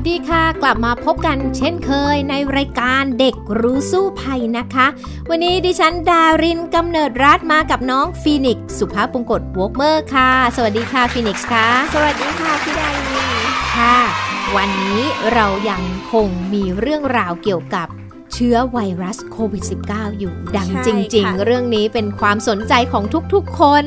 สดีค่ะ กลับมาพบกันเช่นเคยในรายการเด็กรู้สู้ภัยนะคะ วันนี้ดิฉันดารินกำเนิดรัฐมากับน้องฟีนิกสุภาพปงกตวอกเมอร์ค่ะ สวัสดีค่ะฟีนิกส์ค่ะ สวัสดีค่ะพี่ดารินค่ะ วันนี้เรายังคงมีเรื่องราวเกี่ยวกับเชื้อไวรัสโควิด -19 อยู่ดังจริง ๆ เรื่องนี้เป็นความสนใจของทุกๆคน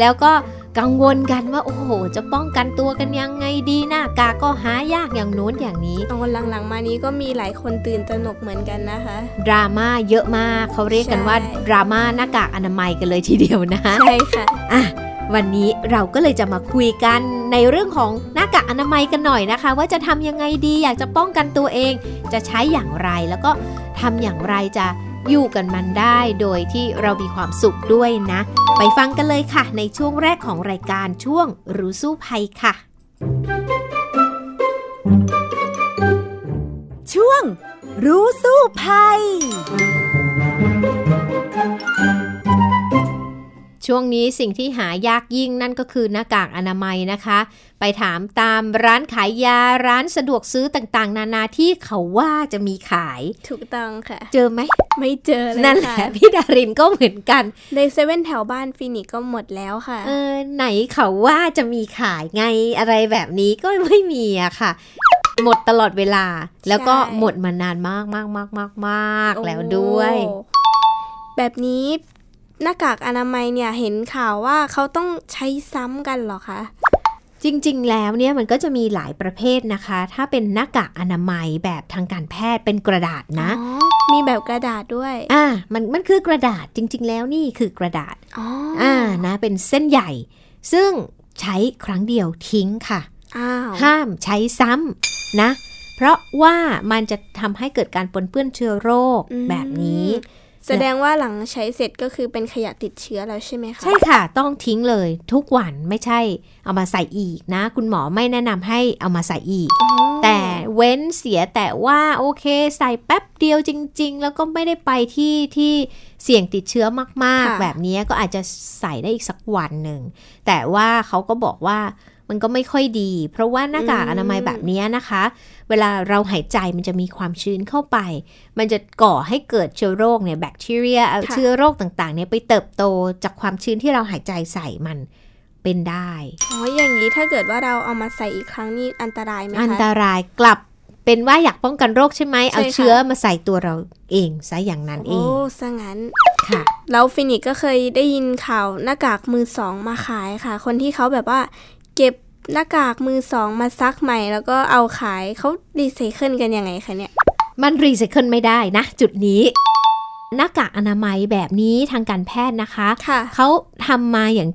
แล้วก็ กังวลกันว่าโอ้โห จะป้องกันตัวกันยังไงดีหน้ากากก็หายากอย่างโน้นอย่างนี้ตอนหลังๆ มานี้ก็มีหลายคนตื่นตระหนกเหมือนกันนะคะดราม่าเยอะมากเขาเรียกกันว่าดราม่าหน้ากากอนามัยกันเลยทีเดียวนะใช่ค่ะอะวันนี้เราก็เลยจะมาคุยกันในเรื่องของหน้ากากอนามัยกันหน่อยนะคะ ว่าจะทำยังไงดีอยากจะป้องกันตัวเอง จะใช้อย่างไรแล้วก็ทำอย่างไรจะ อยู่กันมันได้โดยที่เรามีความสุขด้วยนะ ไปฟังกันเลยค่ะ ในช่วงแรกของรายการช่วงรู้สู้ภัยค่ะ ช่วงรู้สู้ภัย ช่วงนี้สิ่งที่หายากยิ่งนั่นก็คือหน้ากากอนามัยนะคะ ไปถามตามร้านขายยาร้านสะดวกซื้อต่างๆ นานาที่เขาว่าจะมีขาย ถูกต้องค่ะ เจอไหม ไม่เจอเลยนั่นแหละพี่ดารินก็เหมือนกัน ในเซเว่นแถวบ้านฟินิกก็หมดแล้วค่ะ เออ ไหนเขาว่าจะมีขายไงอะไรแบบนี้ก็ไม่มีอะค่ะหมดตลอดเวลาแล้วก็หมดมานานมากมากมากมากมากแล้วด้วย แบบนี้ หน้ากากอนามัยเนี่ยเห็นข่าวว่าเขาต้องใช้ซ้ำกันหรอคะจริง ๆ แล้วเนี่ยมันก็จะมีหลายประเภทนะคะ ถ้าเป็นหน้ากากอนามัยแบบทางการแพทย์เป็นกระดาษนะ มีแบบกระดาษด้วย อ่า มันมันคือกระดาษจริง ๆ แล้วนี่คือกระดาษ อ๋อ อ่า นะ เป็นเส้นใหญ่ ซึ่งใช้ครั้งเดียวทิ้งค่ะห้ามใช้ซ้ำนะ เพราะว่ามันจะทำให้เกิดการปนเปื้อนเชื้อโรคแบบนี้ แสดงว่าหลังใช้เสร็จก็คือเป็นขยะติดเชื้อแล้วใช่ไหมคะ ใช่ค่ะ ต้องทิ้งเลยทุกวันไม่ใช่เอามาใส่อีกนะ คุณหมอไม่แนะนำให้เอามาใส่อีก แต่เว้นเสียแต่ว่าโอเคใส่แป๊บเดียวจริง ๆ แล้วก็ไม่ได้ไปที่ที่เสี่ยงติดเชื้อมากๆ แบบนี้ก็อาจจะใส่ได้อีกสักวันหนึ่งแต่ว่าเขาก็บอกว่า มันก็ไม่ค่อยดี เพราะว่าหน้ากากอนามัยแบบนี้นะคะ เวลาเราหายใจมันจะมีความชื้นเข้าไป มันจะก่อให้เกิดเชื้อโรคเนี่ยแบคทีเรียเชื้อโรคต่างๆเนี่ยไปเติบโตจากความชื้นที่เราหายใจใส่มันเป็นได้อ๋ออย่างนี้ถ้าเกิดว่าเราเอามาใส่อีกครั้งนี่อันตรายไหมคะอันตรายกลับเป็นว่าอยากป้องกันโรคใช่ไหม เอาเชื้อมาใส่ตัวเราเองซะอย่างนั้นเอง โอ้ซะงั้น ค่ะ แล้วฟินิกก็เคยได้ยินข่าวหน้ากากมือสองมาขายค่ะ คนที่เขาแบบว่า เก็บหน้ากากมือสองมาซักใหม่ แล้วก็เอาขายเขารีไซเคิลกันยังไงคะเนี่ย มันรีไซเคิลไม่ได้นะ จุดนี้หน้ากากอนามัยแบบนี้ทางการแพทย์นะคะคะเขาทำมาอย่าง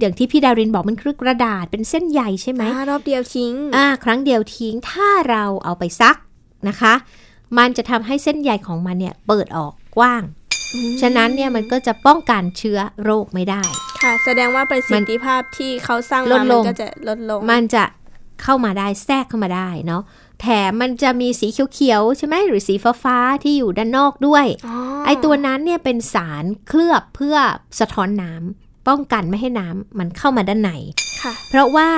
อย่างที่พี่ดารินบอกมันคือกระดาษเป็นเส้นใหญ่ใช่ไหมรอบเดียวทิ้งอ่าครั้งเดียวทิ้งถ้าเราเอาไปซักนะคะ มันจะทำให้เส้นใยของมันเนี่ยเปิดออกกว้าง ฉะนั้นเนี่ยมันก็จะป้องกันเชื้อโรคไม่ได้ ค่ะแสดงว่าประสิทธิภาพที่เขาสร้างมามันก็จะลดลง มันจะเข้ามาได้แทรกเข้ามาได้เนาะแถมมันจะมีสีเขียวๆใช่ไหมหรือสีฟ้าๆที่อยู่ด้านนอกด้วยไอตัวนั้นเนี่ยเป็นสารเคลือบเพื่อสะท้อนน้ำป้องกันไม่ให้น้ำมันเข้ามาด้านในเพราะว่า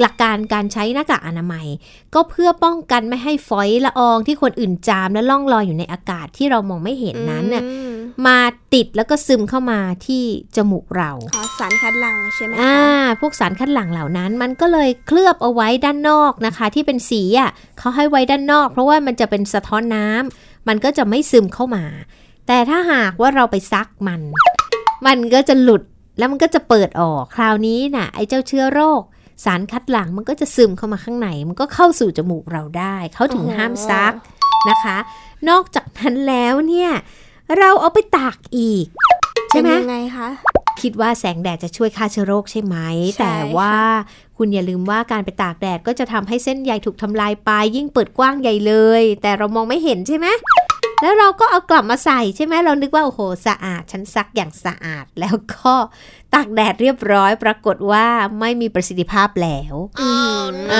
หลักการการใช้หน้ากากอนามัย ก็เพื่อป้องกันไม่ให้ฝอยละอองที่คนอื่นจามและล่องลอยอยู่ในอากาศที่เรามองไม่เห็นนั้นน่ะ มาติดแล้วก็ซึมเข้ามาที่จมูกเราสารคัดหลั่งใช่ไหมอ่าพวกสารคัดหลั่งเหล่านั้น มันก็เลยเคลือบเอาไว้ด้านนอกนะคะ ที่เป็นสีอะเขาให้ไว้ด้านนอก เพราะว่ามันจะเป็นสะท้อนน้ำมันก็จะไม่ซึมเข้ามา แต่ถ้าหากว่าเราไปซักมัน มันก็จะหลุดแล้วมันก็จะเปิดออกคราวนี้น่ะไอ้เจ้าเชื้อโรค สารคัดหลั่งมันก็จะซึมเข้ามาข้างในมันก็เข้าสู่จมูกเราได้ เขาถึงห้ามซักนะคะ นอกจากนั้นแล้วเนี่ย เราเอาไปตากอีก ใช่ไหมยังไงคะคิดว่าแสงแดดจะช่วยฆ่าเชื้อโรคใช่ไหมใช่แต่ว่าคุณอย่าลืมว่าการไปตากแดดก็จะทำให้เส้นใยถูกทำลายไปยิ่งเปิดกว้างใหญ่เลย แต่เรามองไม่เห็นใช่ไหมแล้วเราก็เอากลับมาใส่ใช่ไหมเรานึกว่าโอ้โหสะอาดฉันซักอย่างสะอาดแล้วก็ตากแดดเรียบร้อยปรากฏว่าไม่มีประสิทธิภาพแล้วอืมเอ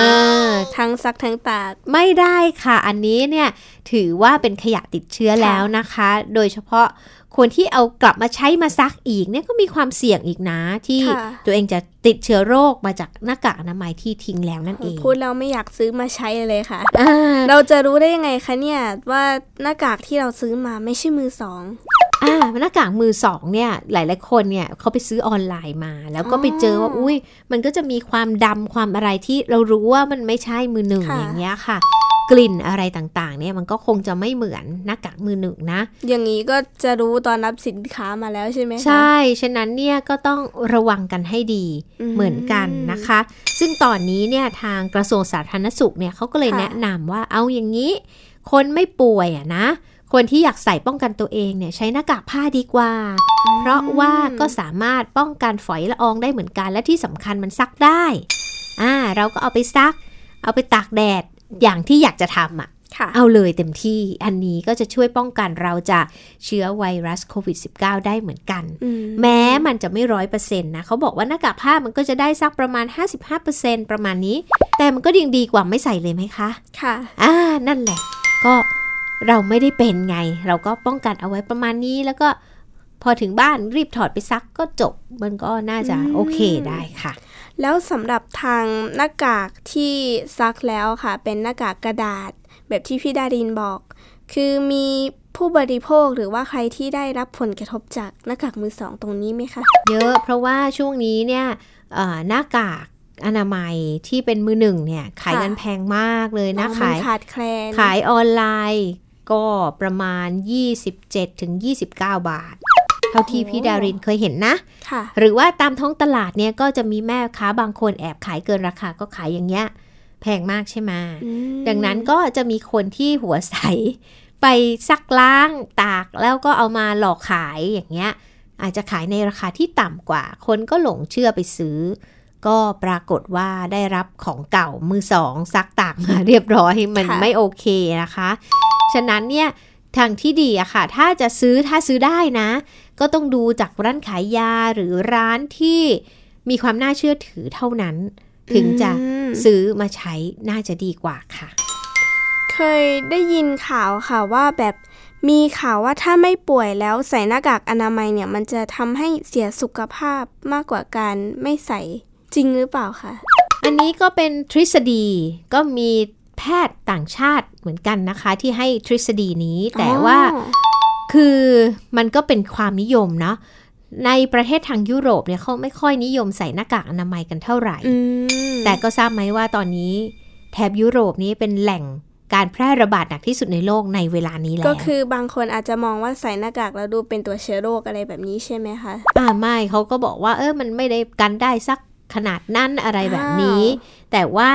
อทั้งซักทั้งตากไม่ได้ค่ะ อันนี้เนี่ยถือว่าเป็นขยะติดเชื้อค่ะแล้วนะคะ โดยเฉพาะคนที่เอากลับมาใช้มาซักอีกเนี่ยก็มีความเสี่ยงอีกนะ ที่ค่ะตัวเองจะติดเชื้อโรคมาจากหน้ากากอนามัยที่ทิ้งแล้วนั่นเอง พูดแล้วไม่อยากซื้อมาใช้เลยค่ะอ่าเราจะรู้ได้ยังไงคะเนี่ยว่าหน้ากากที่เราซื้อมาไม่ใช่มือสองอ่าหน้ากากมือสองเนี่ยหลายๆคนเนี่ยเขาไปซื้อออนไลน์มา แล้วก็ไปเจอว่าอ๋ออุ้อุ้ยมันก็จะมีความดำความอะไรที่เรารู้ว่ามันไม่ใช่มือหนึ่งค่ะอย่างเงี้ยค่ะ กลิ่นอะไรต่างๆ เนี่ยมันก็คงจะไม่เหมือนหน้ากากมือหนึ่งนะ อย่างนี้ก็จะรู้ตอนรับสินค้ามาแล้วใช่ไหมคะใช่ ฉะนั้นเนี่ยก็ต้องระวังกันให้ดีอืมเหมือนกันนะคะ ซึ่งตอนนี้เนี่ยทางกระทรวงสาธารณสุขเนี่ยเขาก็เลยค่ะแนะนำว่าเอาอย่างนี้ คนไม่ป่วยอะนะคนที่อยากใส่ป้องกันตัวเองเนี่ยใช้หน้ากากผ้าดีกว่า เพราะว่าก็สามารถป้องกันฝอยละอองได้เหมือนกัน และที่สำคัญมันซักได้อ่าเราก็เอาไปซัก เอาไปตากแดด อย่างที่อยากจะทำอะค่ะ เอาเลยเต็มที่อันนี้ก็จะช่วยป้องกันเราจากเชื้อไวรัสโควิด -19 ได้เหมือนกันอืมแม้มันจะไม่ร้อยเปอร์เซ็นต์นะเขาบอกว่าหน้ากากผ้ามันก็จะได้สักประมาณ 55%ประมาณนี้ แต่มันก็ยังดีกว่าไม่ใส่เลยไหมคะ ค่ะ อ่า นั่นแหละ ก็เราไม่ได้เป็นไง เราก็ป้องกันเอาไว้ประมาณนี้แล้วก็พอถึงบ้านรีบถอดไปซักก็จบ มันก็น่าจะอืมโอเคได้ค่ะ แล้วสำหรับทางหน้ากากที่ซักแล้วค่ะ เป็นหน้ากากกระดาษ แบบที่พี่ดารินบอก คือมีผู้บริโภคหรือว่าใครที่ได้รับผลกระทบจากหน้ากากมือสองตรงนี้ไหมคะ เยอะเพราะว่าช่วงนี้เนี่ยเอ่อหน้ากากอนามัยที่เป็นมือหนึ่งเนี่ยขายค่ะกันแพงมากเลยนะอ๋อมัขายขาดแคลนขายออนไลน์ก็ประมาณ 27ถึง29 บาท เท่าที่พี่ดารินเคยเห็นนะค่ะหรือว่าตามท้องตลาดเนี่ยก็จะมีแม่ค้าบางคนแอบขายเกินราคาก็ขายอย่างเงี้ยแพงมากใช่ไหมอืมดังนั้นก็จะมีคนที่หัวใส ไปซักล้างตากแล้วก็เอามาหลอกขายอย่างเงี้ย อาจจะขายในราคาที่ต่ำกว่า คนก็หลงเชื่อไปซื้อ ก็ปรากฏว่าได้รับของเก่ามือสองซักตากมาเรียบร้อยมันค่ะไม่โอเคนะคะ ฉะนั้นเนี่ยทางที่ดีอะค่ะ ถ้าจะซื้อถ้าซื้อได้นะ ก็ต้องดูจากร้านขายยาหรือร้านที่มีความน่าเชื่อถือเท่านั้น ถึงจะอืมซื้อมาใช้น่าจะดีกว่าค่ะ เคยได้ยินข่าวค่ะว่าแบบมีข่าวว่าถ้าไม่ป่วยแล้วใส่หน้ากากอนามัยเนี่ย มันจะทำให้เสียสุขภาพมากกว่าการไม่ใส่จริงหรือเปล่าคะอันนี้ก็เป็นทฤษฎีก็มีแพทย์ต่างชาติเหมือนกันนะคะ ที่ให้ทฤษฎีนี้แต่ว่าอ๋อ คือมันก็เป็นความนิยมเนาะในประเทศทางยุโรปเนี่ยเขาไม่ค่อยนิยมใส่หน้ากากอนามัยกันเท่าไหร่อืมแต่ก็ทราบไหมว่าตอนนี้แถบยุโรปนี้เป็นแหล่งการแพร่ระบาดหนักที่สุดในโลกในเวลานี้แล้ว ก็คือบางคนอาจจะมองว่าใส่หน้ากากแล้วดูเป็นตัวเชื้อโรคอะไรแบบนี้ใช่ไหมคะ อ่าไม่เขาก็บอกว่าเออมันไม่ได้กันได้สักขนาดนั้นอะไรแบบนี้ แต่ว่า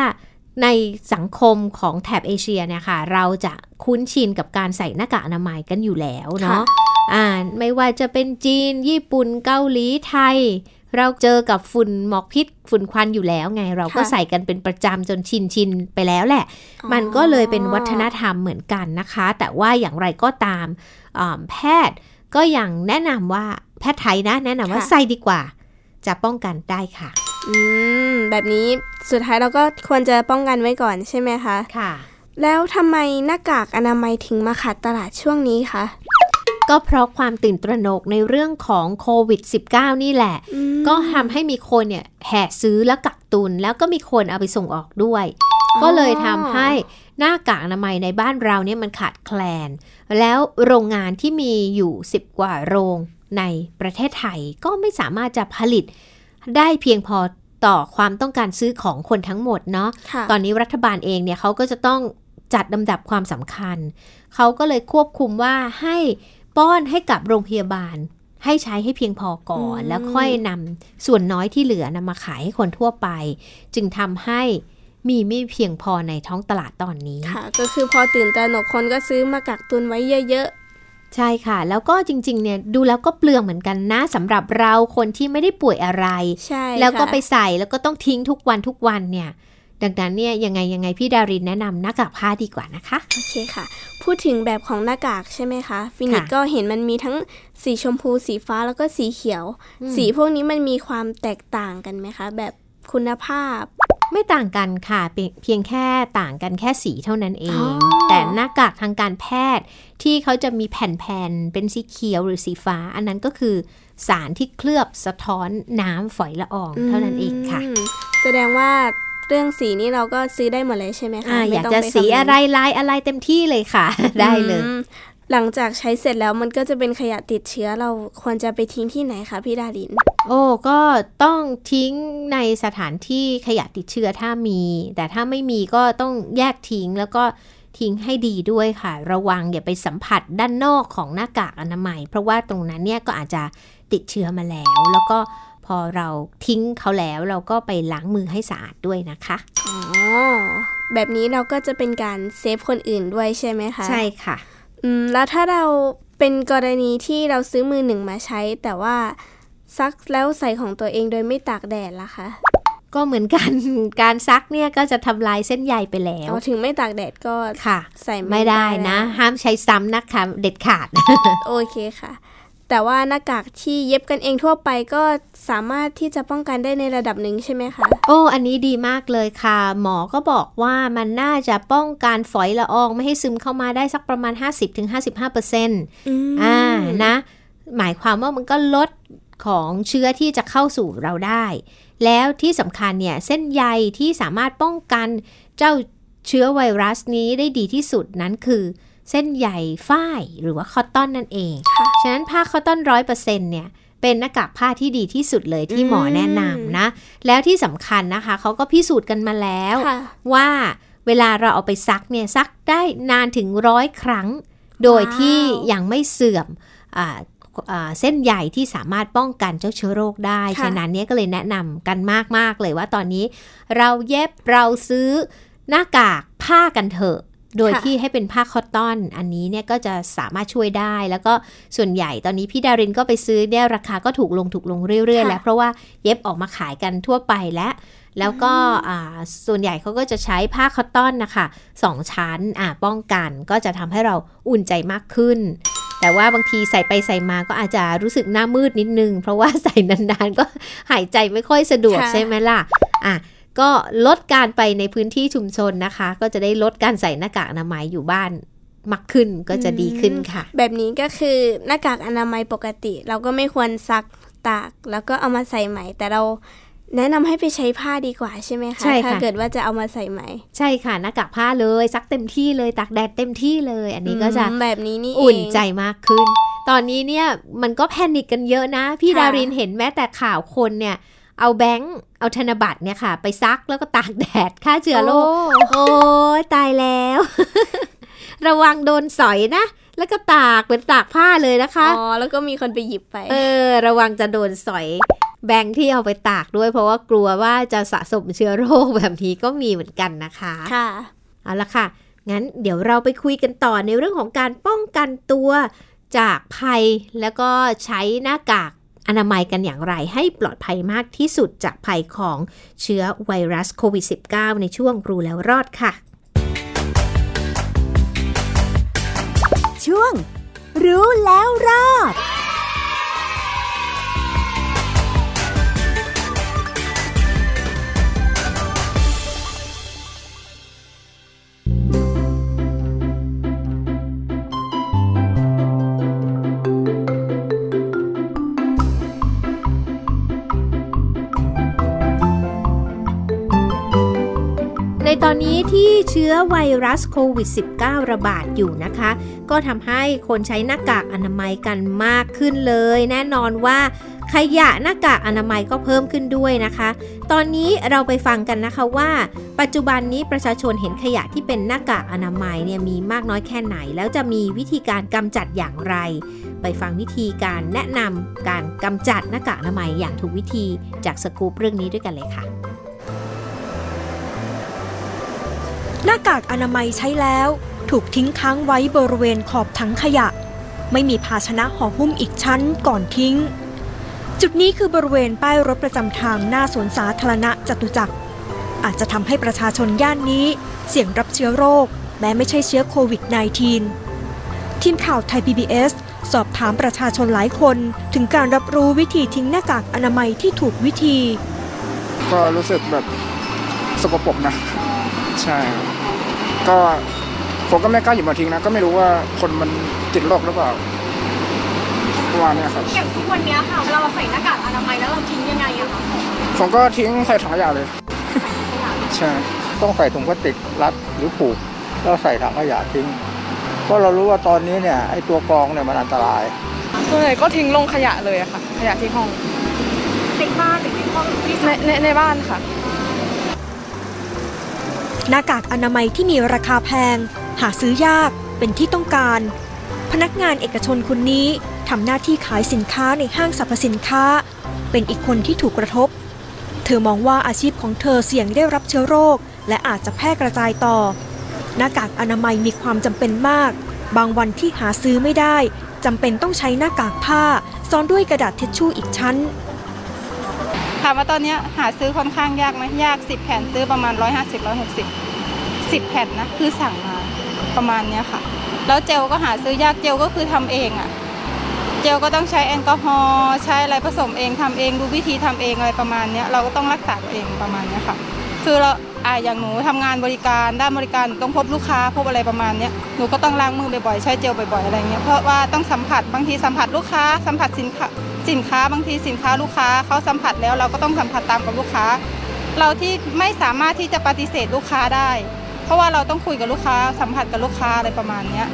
ในสังคมของแถบเอเชียเนี่ยค่ะ เราจะคุ้นชินกับการใส่หน้ากากอนามัยกันอยู่แล้วเนาะอ่าไม่ว่าจะเป็นจีน ญี่ปุ่นเกาหลีไทย เราเจอกับฝุ่นหมอกพิษฝุ่นควันอยู่แล้วไง เราก็ค่ะใส่กันเป็นประจำจนชินชินๆไปแล้วแหละ มันก็เลยเป็นวัฒนธรรมเหมือนกันนะคะ แต่ว่าอย่างไรก็ตามอ่าแพทย์ก็ยังแนะนำว่าแพทย์ไทยนะ แนะนำว่าค่ะใส่ดีกว่า จะป้องกันได้ค่ะ อืม แบบนี้สุดท้ายเราก็ควรจะป้องกันไว้ก่อนใช่ไหมคะ ค่ะ แล้วทำไมหน้ากากอนามัยถึงมาขาดตลาดช่วงนี้คะก็เพราะความตื่นตระหนกในเรื่องของโควิด -19 นี่แหละอืมก็ทำให้มีคนเนี่ยแห่ซื้อและกักตุน แล้วก็มีคนเอาไปส่งออกด้วย ก็เลยทำให้หน้ากากอนามัยในบ้านเราเนี่ยมันขาดแคลน แล้วโรงงานที่มีอยู่ 10 กว่าโรงในประเทศไทยก็ไม่สามารถจะผลิต ได้เพียงพอต่อความต้องการซื้อของคนทั้งหมดเนาะค่ะตอนนี้รัฐบาลเองเนี่ยเขาก็จะต้องจัดลำดับความสำคัญ เขาก็เลยควบคุมว่าให้ป้อนให้กับโรงพยาบาล ให้ใช้ให้เพียงพอก่อนอืมแล้วค่อยนำส่วนน้อยที่เหลือนำมาขายให้คนทั่วไป จึงทำให้มีไม่เพียงพอในท้องตลาดตอนนี้ ค่ะ ก็คือพอตื่นตระหนกคนก็ซื้อมากักตุนไว้เยอะๆ ใช่ค่ะ แล้วก็จริง ๆ เนี่ยดูแล้วก็เปลืองเหมือนกันนะสำหรับเราคนที่ไม่ได้ป่วยอะไร ใช่ แล้วก็ค่ะไปใส่แล้วก็ต้องทิ้งทุกวันทุกวันเนี่ย ดังนั้นเนี่ยยังไงยังไงพี่ดารินแนะนำหน้ากากผ้าดีกว่านะคะ โอเคค่ะ พูดถึงแบบของหน้ากากใช่ไหมคะฟินิกค่ะก็เห็นมันมีทั้งสีชมพูสีฟ้าแล้วก็สีเขียวอืมสีพวกนี้มันมีความแตกต่างกันไหมคะ แบบ คุณภาพ ไม่ต่างกันค่ะเพียงเพียงแค่ต่างกันแค่สีเท่านั้นเองอ๋อแต่หน้ากากทางการแพทย์ที่เขาจะมีแผ่นๆเป็นสีเขียวหรือสีฟ้า อันนั้นก็คือสารที่เคลือบสะท้อนน้ำฝอยละอองเท่านั้นเองค่ะมแสดงว่าเรื่องสีนี้เราก็ซื้อได้หมดเลยใช่ไหมคะอ่าไม่อยากต้งจะปสีคำนึงอะไรลายอะไรเต็มที่เลยค่ะ ได้เลยอืม หลังจากใช้เสร็จแล้วมันก็จะเป็นขยะติดเชื้อเราควรจะไปทิ้งที่ไหนคะพี่ดาริน โอ้ก็ต้องทิ้งในสถานที่ขยะติดเชื้อถ้ามี แต่ถ้าไม่มีก็ต้องแยกทิ้งแล้วก็ทิ้งให้ดีด้วยค่ะ ระวังอย่าไปสัมผัสด้านนอกของหน้ากากอนามัย เพราะว่าตรงนั้นเนี่ยก็อาจจะติดเชื้อมาแล้ว แล้วก็พอเราทิ้งเขาแล้วเราก็ไปล้างมือให้สะอาดด้วยนะคะอ๋อแบบนี้เราก็จะเป็นการเซฟคนอื่นด้วยใช่ไหมคะ ใช่ค่ะ อืมแล้วถ้าเราเป็นกรณีที่เราซื้อมือหนึ่งมาใช้ แต่ว่าซักแล้วใส่ของตัวเองโดยไม่ตากแดดล่ะคะ ก็เหมือนกันการซักเนี่ยก็จะทำลายเส้นใยไปแล้วเอาถึงไม่ตากแดดก็ค่ะ ใส่ไม่ได้นะแล้วห้ามใช้ซ้ำนะคะเด็ดขาด โอเคค่ะ แต่ว่าหน้ากากที่เย็บกันเองทั่วไปก็สามารถที่จะป้องกันได้ในระดับหนึ่งใช่ไหมคะ โอ้ อันนี้ดีมากเลยค่ะ หมอก็บอกว่ามันน่าจะป้องกันฝอยละอองไม่ให้ซึมเข้ามาได้สักประมาณ 50-55%เปอร์เซ็นต์อืมอ่านะ หมายความว่ามันก็ลดของเชื้อที่จะเข้าสู่เราได้ แล้วที่สำคัญเนี่ยเส้นใยที่สามารถป้องกันเจ้าเชื้อไวรัสนี้ได้ดีที่สุดนั้นคือ เส้นใยฝ้ายหรือว่าคอตตอนนั่นเองค่ะฉะนั้นผ้าคอตตอนร้อยเปอร์เซ็นต์เนี่ยเป็นหน้ากากผ้าที่ดีที่สุดเลยที่หมอแนะนำนะ แล้วที่สำคัญนะคะเขาก็พิสูจน์กันมาแล้วค่ะว่าเวลาเราเอาไปซักเนี่ยซักได้นานถึงร้อยครั้ง โดยว้าวที่ยังไม่เสื่อมอ่าอ่าเส้นใยที่สามารถป้องกันเจ้าเชื้อโรคได้ค่ะฉะนั้นเนี่ยก็เลยแนะนำกันมาก ๆ เลยว่าตอนนี้เราเย็บเราซื้อหน้ากากผ้ากันเถอะ โดยที่ให้เป็นผ้าคอตตอน อันนี้เนี่ยก็จะสามารถช่วยได้ แล้วก็ส่วนใหญ่ตอนนี้พี่ดารินก็ไปซื้อเนี่ยราคาก็ถูกลงถูกลงเรื่อย ๆ แล้ว เพราะว่าเย็บออกมาขายกันทั่วไปแล้วแล้วก็อ่าส่วนใหญ่เขาก็จะใช้ผ้าคอตตอนนะคะสองชั้นอ่าป้องกันก็จะทำให้เราอุ่นใจมากขึ้น แต่ว่าบางทีใส่ไปใส่มาก็อาจจะรู้สึกหน้ามืดนิดนึง เพราะว่าใส่นานๆก็หายใจไม่ค่อยสะดวกค่ะใช่ไหมล่ะอะ ก็ลดการไปในพื้นที่ชุมชนนะคะ ก็จะได้ลดการใส่หน้ากากอนามัยอยู่บ้านมากขึ้นก็จะดีขึ้นค่ะ แบบนี้ก็คือหน้ากากอนามัยปกติ เราก็ไม่ควรซักตาก แล้วก็เอามาใส่ใหม่ แต่เราแนะนำให้ไปใช้ผ้าดีกว่าใช่ไหมคะใช่ค่ะถ้าเกิดว่าจะเอามาใส่ใหม่ใช่ค่ะหน้ากากผ้าเลยซักเต็มที่เลยตากแดดเต็มที่เลย อันนี้ก็จะอืมแบบนี้นี่เองอุ่นใจมากขึ้น ตอนนี้เนี่ยมันก็แพนิกกันเยอะนะ พี่ค่ะดารินเห็นแม้แต่ข่าวคนเนี่ย เอาแบงค์ เอาธนบัตรเนี่ยค่ะ ไปซักแล้วก็ตากแดดฆ่าเชื้อโรคโอ้ยตายแล้ว ระวังโดนสอยนะ แล้วก็ตากเป็นตากผ้าเลยนะคะ อ๋อ แล้วก็มีคนไปหยิบไป เออ ระวังจะโดนสอย แบงค์ที่เอาไปตากด้วย เพราะว่ากลัวว่าจะสะสมเชื้อโรคแบบนี้ก็มีเหมือนกันนะคะ ค่ะ เอาละค่ะ งั้นเดี๋ยวเราไปคุยกันต่อในเรื่องของการป้องกันตัวจากภัยแล้วก็ใช้หน้ากาก อนามัยกันอย่างไรให้ปลอดภัยมากที่สุดจากภัยของเชื้อไวรัสโควิด -19 ในช่วงรู้แล้วรอดค่ะ ช่วง รู้แล้วรอด เชื้อไวรัสโควิด -19 ระบาดอยู่นะคะ ก็ทำให้คนใช้หน้ากากอนามัยกันมากขึ้นเลย แน่นอนว่าขยะหน้ากากอนามัยก็เพิ่มขึ้นด้วยนะคะ ตอนนี้เราไปฟังกันนะคะว่า ปัจจุบันนี้ประชาชนเห็นขยะที่เป็นหน้ากากอนามัยเนี่ยมีมากน้อยแค่ไหน แล้วจะมีวิธีการกำจัดอย่างไร ไปฟังวิธีการแนะนำการกำจัดหน้ากากอนามัยอย่างถูกวิธีจากสกู๊ปเรื่องนี้ด้วยกันเลยค่ะ หน้ากากอนามัยใช้แล้ว ถูกทิ้งค้างไว้บริเวณขอบถังขยะ ไม่มีภาชนะห่อหุ้มอีกชั้นก่อนทิ้ง จุดนี้คือบริเวณป้ายรถประจำทางหน้าสวนสาธารณะจตุจักร อาจจะทำให้ประชาชนย่านนี้ เสี่ยงรับเชื้อโรค แม้ไม่ใช่เชื้อโควิด -19 ทีมข่าวไทย PBS สอบถามประชาชนหลายคนถึงการรับรู้วิธีทิ้งหน้ากากอนามัยที่ถูกวิธี ก็รู้สึกแบบสกปรกนะ ใช่ ก็ผมก็ไม่กล้าหยิบมาทิ้งนะ ก็ไม่รู้ว่าคนมันติดโรคหรือเปล่าประมาณเนี้ยครับ อย่างทุกวันเนี้ยค่ะเวลาเราใส่หน้ากากอนามัยแล้วเราทิ้งยังไงอะคะผมก็ทิ้งใส่ถังขยะเลย ใช่ ต้องใส่ถุงพลาสติกรัดหรือผูกแล้วใส่ถังขยะทิ้ง เพราะเรารู้ว่าตอนนี้เนี่ยไอ้ตัวกรองเนี่ยมันอันตราย ส่วนใหญ่ก็ทิ้งลงขยะเลยอะค่ะ ขยะที่ห้องในบ้านหรือในห้องที่ในในในบ้านค่ะ หน้ากากอนามัยที่มีราคาแพง หาซื้อยากเป็นที่ต้องการ พนักงานเอกชนคนนี้ทำหน้าที่ขายสินค้าในห้างสรรพสินค้า เป็นอีกคนที่ถูกกระทบ เธอมองว่าอาชีพของเธอเสี่ยงได้รับเชื้อโรค และอาจจะแพร่กระจายต่อ หน้ากากอนามัยมีความจำเป็นมาก บางวันที่หาซื้อไม่ได้จำเป็นต้องใช้หน้ากากผ้า ซ้อนด้วยกระดาษทิชชู่อีกชั้นามว่าตอนนี้หาซื้อค่อนข้างยากไหมยาก 10 แผ่นซื้อประมาณ 150 160 10 แผ่นนะคือสั่งมาประมาณเนี้ยค่ะ แล้วเจลก็หาซื้อยากเจลก็คือทำเองอะ่ะ เจลก็ต้องใช้แอลกอฮอล์ใช้อะไรผสมเองทำเองดูวิธีทำเองอะไรประมาณเนี้ยเราก็ต้องรักษาตัวเองประมาณเนี้ยค่ะ คือเราอ่าอย่างหนูทำงานบริการด้านบริการต้องพบลูกค้าพบอะไรประมาณเนี้ยหนูก็ต้องล้างมือบ่อยๆใช้เจลบ่อยๆอะไรเงี้ยเพราะว่าต้องสัมผัสบางทีสัมผัสลูกค้าสัมผัสสินค้า สินค้าบางทีสินค้าลูกค้าเขาสัมผัสแล้วเราก็ต้องสัมผัสตามกับลูกค้า เราที่ไม่สามารถที่จะปฏิเสธลูกค้าได้ เพราะว่าเราต้องคุยกับลูกค้า สัมผัสกับลูกค้าอะไรประมาณนี้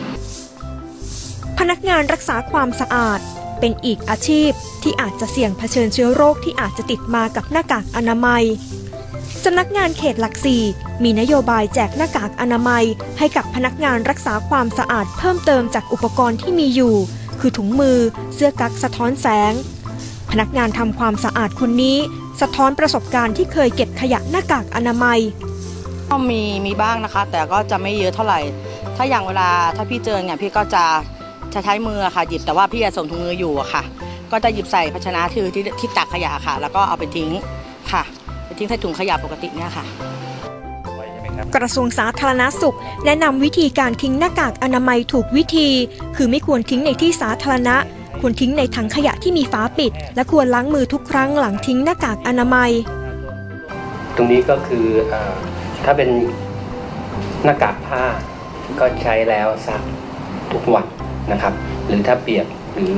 พนักงานรักษาความสะอาดเป็นอีกอาชีพที่อาจจะเสี่ยงเผชิญเชื้อโรคที่อาจจะติดมากับหน้ากากอนามัยสำนักงานเขตหลักสี่มีนโยบายแจกหน้ากากอนามัย ให้กับพนักงานรักษาความสะอาดเพิ่มเติมจากอุปกรณ์ที่มีอยู่ คือถุงมือ เสื้อกั๊กสะท้อนแสง พนักงานทำความสะอาดคนนี้ สะท้อนประสบการณ์ที่เคยเก็บขยะหน้ากากอนามัยก็มีมีบ้างนะคะ แต่ก็จะไม่เยอะเท่าไหร่ ถ้าอย่างเวลาถ้าพี่เจอเนี่ยพี่ก็จะจะใช้มือค่ะหยิบแต่ว่าพี่จะส่งถุงมืออยู่อะค่ะ ก็จะหยิบใส่ภาชนะที่ที่ที่ตักขยะค่ะ แล้วก็เอาไปทิ้งค่ะ ไปทิ้งใส่ถุงขยะปกติเนี่ยค่ะ กระทรวงสาธารณสุข แนะนำวิธีการทิ้งหน้ากากอนามัยถูกวิธี คือไม่ควรทิ้งในที่สาธารณะ ควรทิ้งในถังขยะที่มีฝาปิด และควรล้างมือทุกครั้งหลังทิ้งหน้ากากอนามัย ตรงนี้ก็คืออาถ้าเป็นหน้ากากผ้าก็ใช้แล้วซักทุกวันนะครับ หรือถ้าเปียกหรือ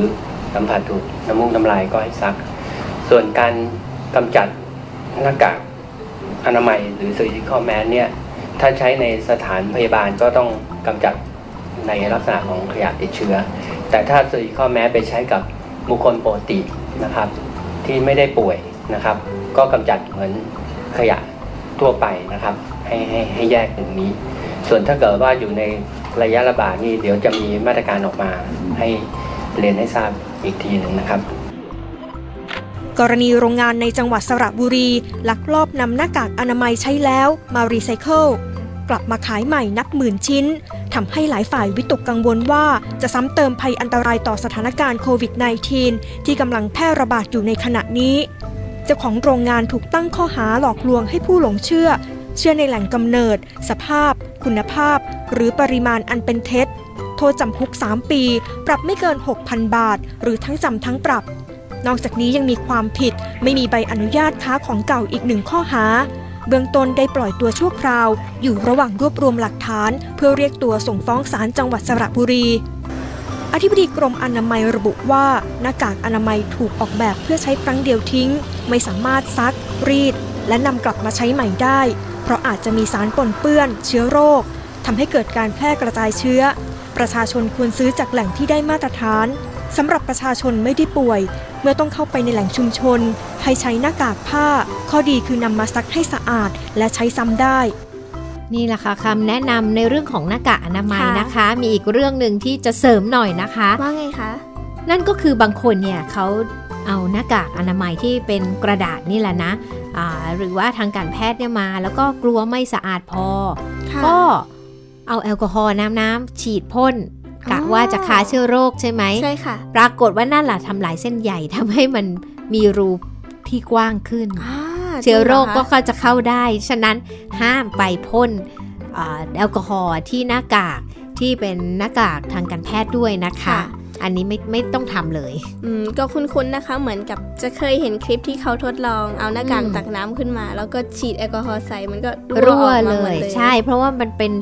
สัมผัสถูกน้ำมูกน้ำลายก็ให้ซัก ส่วนการกำจัดหน้ากากอนามัยหรือ surgical mask เนี่ย ถ้าใช้ในสถานพยาบาลก็ต้องกำจัดในลักษณะของขยะติดเชื้อ แต่ถ้า surgical mask ไปใช้กับบุคคลปกตินะครับ ที่ไม่ได้ป่วยนะครับ ก็กำจัดเหมือนขยะทั่วไปนะครับ ให้ให้ให้แยกอย่างนี้ ส่วนถ้าเกิดว่าอยู่ในระยะระบาดนี่เดี๋ยวจะมีมาตรการออกมาให้เรียนให้ทราบอีกทีหนึ่งนะครับ กรณีโรงงานในจังหวัดสระบุรี ลักลอบนำหน้ากากอนามัยใช้แล้วมารีไซเคิลกลับมาขายใหม่นับหมื่นชิ้นทำให้หลายฝ่ายวิตกกังวลว่าจะซ้ำเติมภัยอันตรายต่อสถานการณ์โควิด -19 ที่กำลังแพร่ระบาดอยู่ในขณะนี้ เจ้าของโรงงานถูกตั้งข้อหาหลอกลวงให้ผู้หลงเชื่อ เชื่อในแหล่งกำเนิด สภาพ คุณภาพ หรือปริมาณอันเป็นเท็จ โทษจำคุก 3 ปี ปรับไม่เกิน 6,000 บาท หรือทั้งจำทั้งปรับ นอกจากนี้ยังมีความผิดไม่มีใบอนุญาตค้าของเก่าอีกหนึ่งข้อหา เบื้องต้นได้ปล่อยตัวชั่วคราว อยู่ระหว่างรวบรวมหลักฐาน เพื่อเรียกตัวส่งฟ้องศาลจังหวัดสระบุรี อธิบดีกรมอนามัยระบุว่าหน้ากากอนามัยถูกออกแบบเพื่อใช้ครั้งเดียวทิ้ง ไม่สามารถซัก รีด และนำกลับมาใช้ใหม่ได้ เพราะอาจจะมีสารปนเปื้อน เชื้อโรคทำให้เกิดการแพร่กระจายเชื้อ ประชาชนควรซื้อจากแหล่งที่ได้มาตรฐาน สำหรับประชาชนไม่ได้ป่วย เมื่อต้องเข้าไปในแหล่งชุมชน ให้ใช้หน้ากากผ้า ข้อดีคือนำมาซักให้สะอาดและใช้ซ้ำได้นี่แหละค่ะคำแนะนำในเรื่องของหน้ากากอนามัยค่ะนะคะ มีอีกเรื่องหนึ่งที่จะเสริมหน่อยนะคะ ว่าไงคะ นั่นก็คือบางคนเนี่ยเขาเอาหน้ากากอนามัยที่เป็นกระดาษนี่แหละนะอ่าหรือว่าทางการแพทย์เนี่ยมา แล้วก็กลัวไม่สะอาดพอค่ะก็เอาแอลกอฮอล์น้ำน้ำฉีดพ่น กะว่าจะฆ่าเชื้อโรคใช่ไหมใช่ค่ะ ปรากฏว่านั่นแหละทำลายเส้นใหญ่ทำให้มันมีรูที่กว้างขึ้น เชื้อโรคก็เข้าจะเข้าได้ ฉะนั้นห้ามไปพ่นแอลกอฮอล์ที่หน้ากากที่เป็นหน้ากากทางการแพทย์ด้วยนะคะ อันนี้ไม่ไม่ต้องทำเลย อืมก็คุ้นๆนะคะ เหมือนกับจะเคยเห็นคลิปที่เขาทดลองเอาหน้ากากตักน้ำขึ้นมา แล้วก็ฉีดแอลกอฮอล์ใส่มันก็รั่วเลย ใช่ เพราะว่ามันเป็น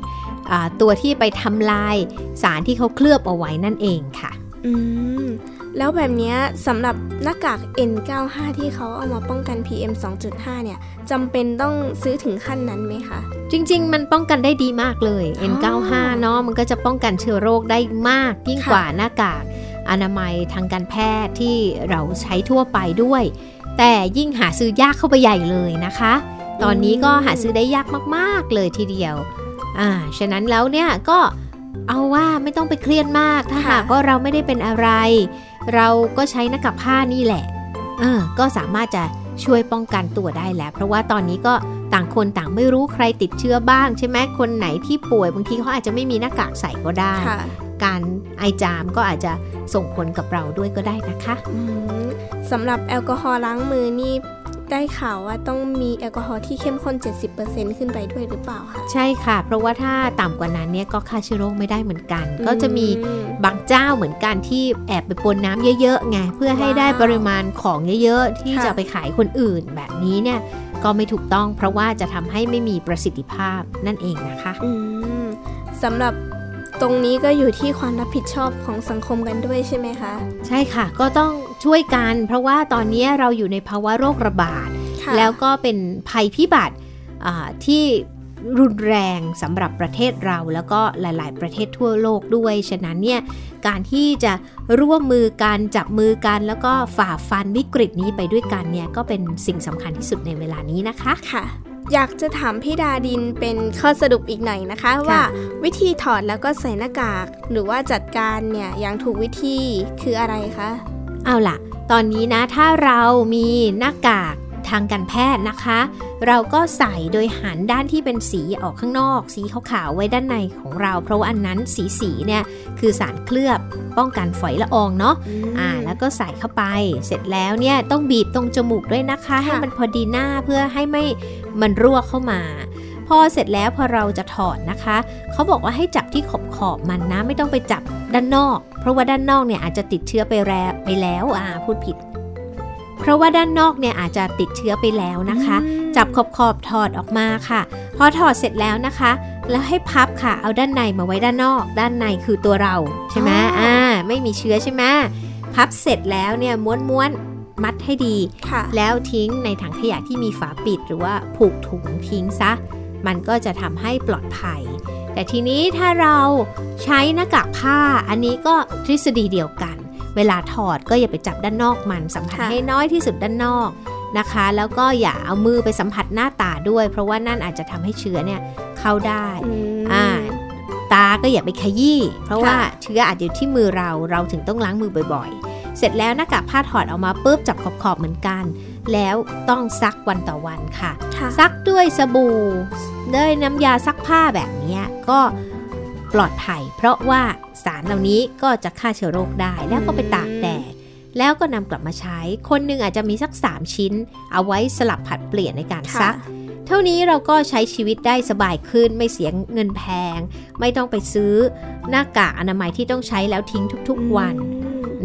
ตัวที่ไปทำลายสารที่เขาเคลือบเอาไว้นั่นเองค่ะ อืมแล้วแบบนี้สำหรับหน้ากาก N95 ที่เขาเอามาป้องกัน PM 2.5 เนี่ยจำเป็นต้องซื้อถึงขั้นนั้นไหมคะ จริง ๆ มันป้องกันได้ดีมากเลย N95 เนาะมันก็จะป้องกันเชื้อโรคได้มากยิ่งกว่าหน้ากากอนามัยทางการแพทย์ที่เราใช้ทั่วไปด้วย แต่ยิ่งหาซื้อยากเข้าไปใหญ่เลยนะคะ ตอนนี้ก็หาซื้อได้ยากมากๆเลยทีเดียว อ่า ฉะนั้นแล้วเนี่ยก็เอาว่าไม่ต้องไปเครียดมาก ถ้าหากว่าเราไม่ได้เป็นอะไร เราก็ใช้หน้ากากผ้านี่แหละเออก็สามารถจะช่วยป้องกันตัวได้แล้ว เพราะว่าตอนนี้ก็ต่างคนต่างไม่รู้ใครติดเชื้อบ้าง ใช่ไหมคนไหนที่ป่วยบางทีเขาอาจจะไม่มีหน้ากากใส่ก็ได้ การไอจามก็อาจจะส่งผลกับเราด้วยก็ได้นะคะสำหรับแอลกอฮอล์ล้างมือนี่ ได้ข่าวว่าต้องมีแอลกอฮอล์ที่เข้มข้น 70%ขึ้นไปด้วยหรือเปล่าคะใช่ค่ะ เพราะว่าถ้าต่ำกว่านั้นเนี่ยก็ฆ่าเชื้อโรคไม่ได้เหมือนกัน ก็จะมีบางเจ้าเหมือนกันที่แอบไปปนน้ำเยอะๆไงเพื่อให้ได้ปริมาณของเยอะๆ ที่จะไปขายคนอื่นแบบนี้เนี่ยก็ไม่ถูกต้องเพราะว่าจะทำให้ไม่มีประสิทธิภาพนั่นเองนะคะสำหรับ ตรงนี้ก็อยู่ที่ความรับผิดชอบของสังคมกันด้วยใช่ไหมคะ ใช่ค่ะ ก็ต้องช่วยกัน เพราะว่าตอนนี้เราอยู่ในภาวะโรคระบาด แล้วก็เป็นภัยพิบัติที่รุนแรงสำหรับประเทศเราแล้วก็หลาย ๆ ประเทศทั่วโลกด้วย ฉะนั้นเนี่ยการที่จะร่วมมือกันจับมือกัน แล้วก็ฝ่าฟันวิกฤตนี้ไปด้วยกันเนี่ยก็เป็นสิ่งสำคัญที่สุดในเวลานี้นะคะค่ะ อยากจะถามพี่ดาดินเป็นข้อสรุปอีกหน่อยนะคะว่าวิธีถอดแล้วก็ใส่หน้ากาก หรือว่าจัดการเนี่ยอย่างถูกวิธีคืออะไรคะ เอาล่ะ ตอนนี้นะถ้าเรามีหน้ากาก ทางการแพทย์นะคะ เราก็ใส่โดยหันด้านที่เป็นสีออกข้างนอก สีขาวๆไว้ด้านในของเรา เพราะว่าอันนั้นสีสีเนี่ยคือสารเคลือบป้องกันฝอยละอองเนาะอ่าแล้วก็ใส่เข้าไปเสร็จแล้วเนี่ยต้องบีบตรงจมูกด้วยนะคะ ให้มันพอดีหน้าเพื่อให้ไม่มันรั่วเข้ามาพอเสร็จแล้วพอเราจะถอดนะคะ เขาบอกว่าให้จับที่ขอบขอบมันนะ ไม่ต้องไปจับด้านนอก เพราะว่าด้านนอกเนี่ยอาจจะติดเชื้อไปแล้วไปแล้วอ่าพูดผิด เพราะว่าด้านนอกเนี่ยอาจจะติดเชื้อไปแล้วนะคะ จับขอบขอบถอดออกมาค่ะ พอถอดเสร็จแล้วนะคะ แล้วให้พับค่ะ เอาด้านในมาไว้ด้านนอก ด้านในคือตัวเราใช่ไหมอ่าไม่มีเชื้อใช่ไหมพับเสร็จแล้วเนี่ยม้วนม้วนมัดให้ดี แล้วทิ้งในถังขยะที่มีฝาปิดหรือว่าผูกถุงทิ้งซะ มันก็จะทำให้ปลอดภัย แต่ทีนี้ถ้าเราใช้หน้ากากผ้าอันนี้ก็ทฤษฎีเดียวกัน เวลาถอดก็อย่าไปจับด้านนอกมันสัมผัสให้น้อยที่สุดด้านนอกนะคะ แล้วก็อย่าเอามือไปสัมผัสหน้าตาด้วย เพราะว่านั่นอาจจะทำให้เชื้อเนี่ยเข้าได้อ่าตาก็อย่าไปขยี้เพราะว่าเชื้ออาจจะอยู่ที่มือเราเราถึงต้องล้างมือบ่อยๆ เสร็จแล้วหน้ากากผ้าถอดออกมาปุ๊บจับขอบๆเหมือนกัน แล้วต้องซักวันต่อวันค่ะ ซักด้วยสบู่ด้วยน้ำยาซักผ้าแบบนี้ก็ปลอดภัย เพราะว่า สารเหล่านี้ก็จะฆ่าเชื้อโรคได้แล้วก็ไปตากแดดแล้วก็นำกลับมาใช้ คนหนึ่งอาจจะมีสัก 3 ชิ้น เอาไว้สลับผัดเปลี่ยนในการซัก เท่านี้เราก็ใช้ชีวิตได้สบายขึ้น ไม่เสียเงินแพง ไม่ต้องไปซื้อหน้ากากอนามัยที่ต้องใช้แล้วทิ้งทุกๆวัน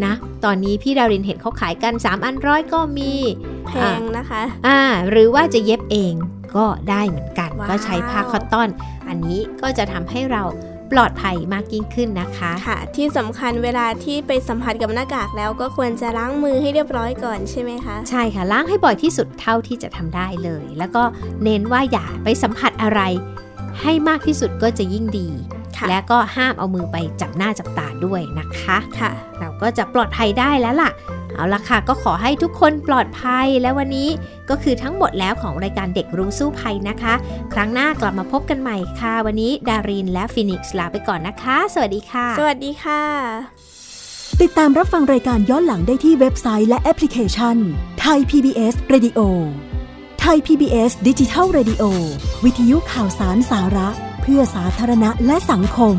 นะ ตอนนี้พี่ดารินเห็นเขาขายกัน 3 อันร้อยก็มีแพงนะคะ อ่า หรือว่าจะเย็บเองก็ได้เหมือนกัน ก็ใช้ผ้าคอตตอน อันนี้ก็จะทำให้เรา ปลอดภัยมากยิ่งขึ้นนะคะค่ะ ที่สำคัญเวลาที่ไปสัมผัสกับหน้ากากแล้วก็ควรจะล้างมือให้เรียบร้อยก่อนใช่ไหมคะ ใช่ค่ะ ล้างให้บ่อยที่สุดเท่าที่จะทำได้เลย แล้วก็เน้นว่าอย่าไปสัมผัสอะไร ให้มากที่สุดก็จะยิ่งดีและก็ห้ามเอามือไปจับหน้าจับตาด้วยนะคะ ค่ะ เราก็จะปลอดภัยได้แล้วล่ะ เอาละค่ะ ก็ขอให้ทุกคนปลอดภัยและวันนี้ก็คือทั้งหมดแล้วของรายการเด็กรู้สู้ภัยนะคะ ครั้งหน้ากลับมาพบกันใหม่ค่ะ วันนี้ดารินและฟินิกส์ลาไปก่อนนะคะ สวัสดีค่ะ สวัสดีค่ะ ติดตามรับฟังรายการย้อนหลังได้ที่เว็บไซต์และแอปพลิเคชันไทย PBS Radio ไทย PBS ดิจิทัล Radio วิทยุข่าวสารสาระ เพื่อสาธารณะและสังคม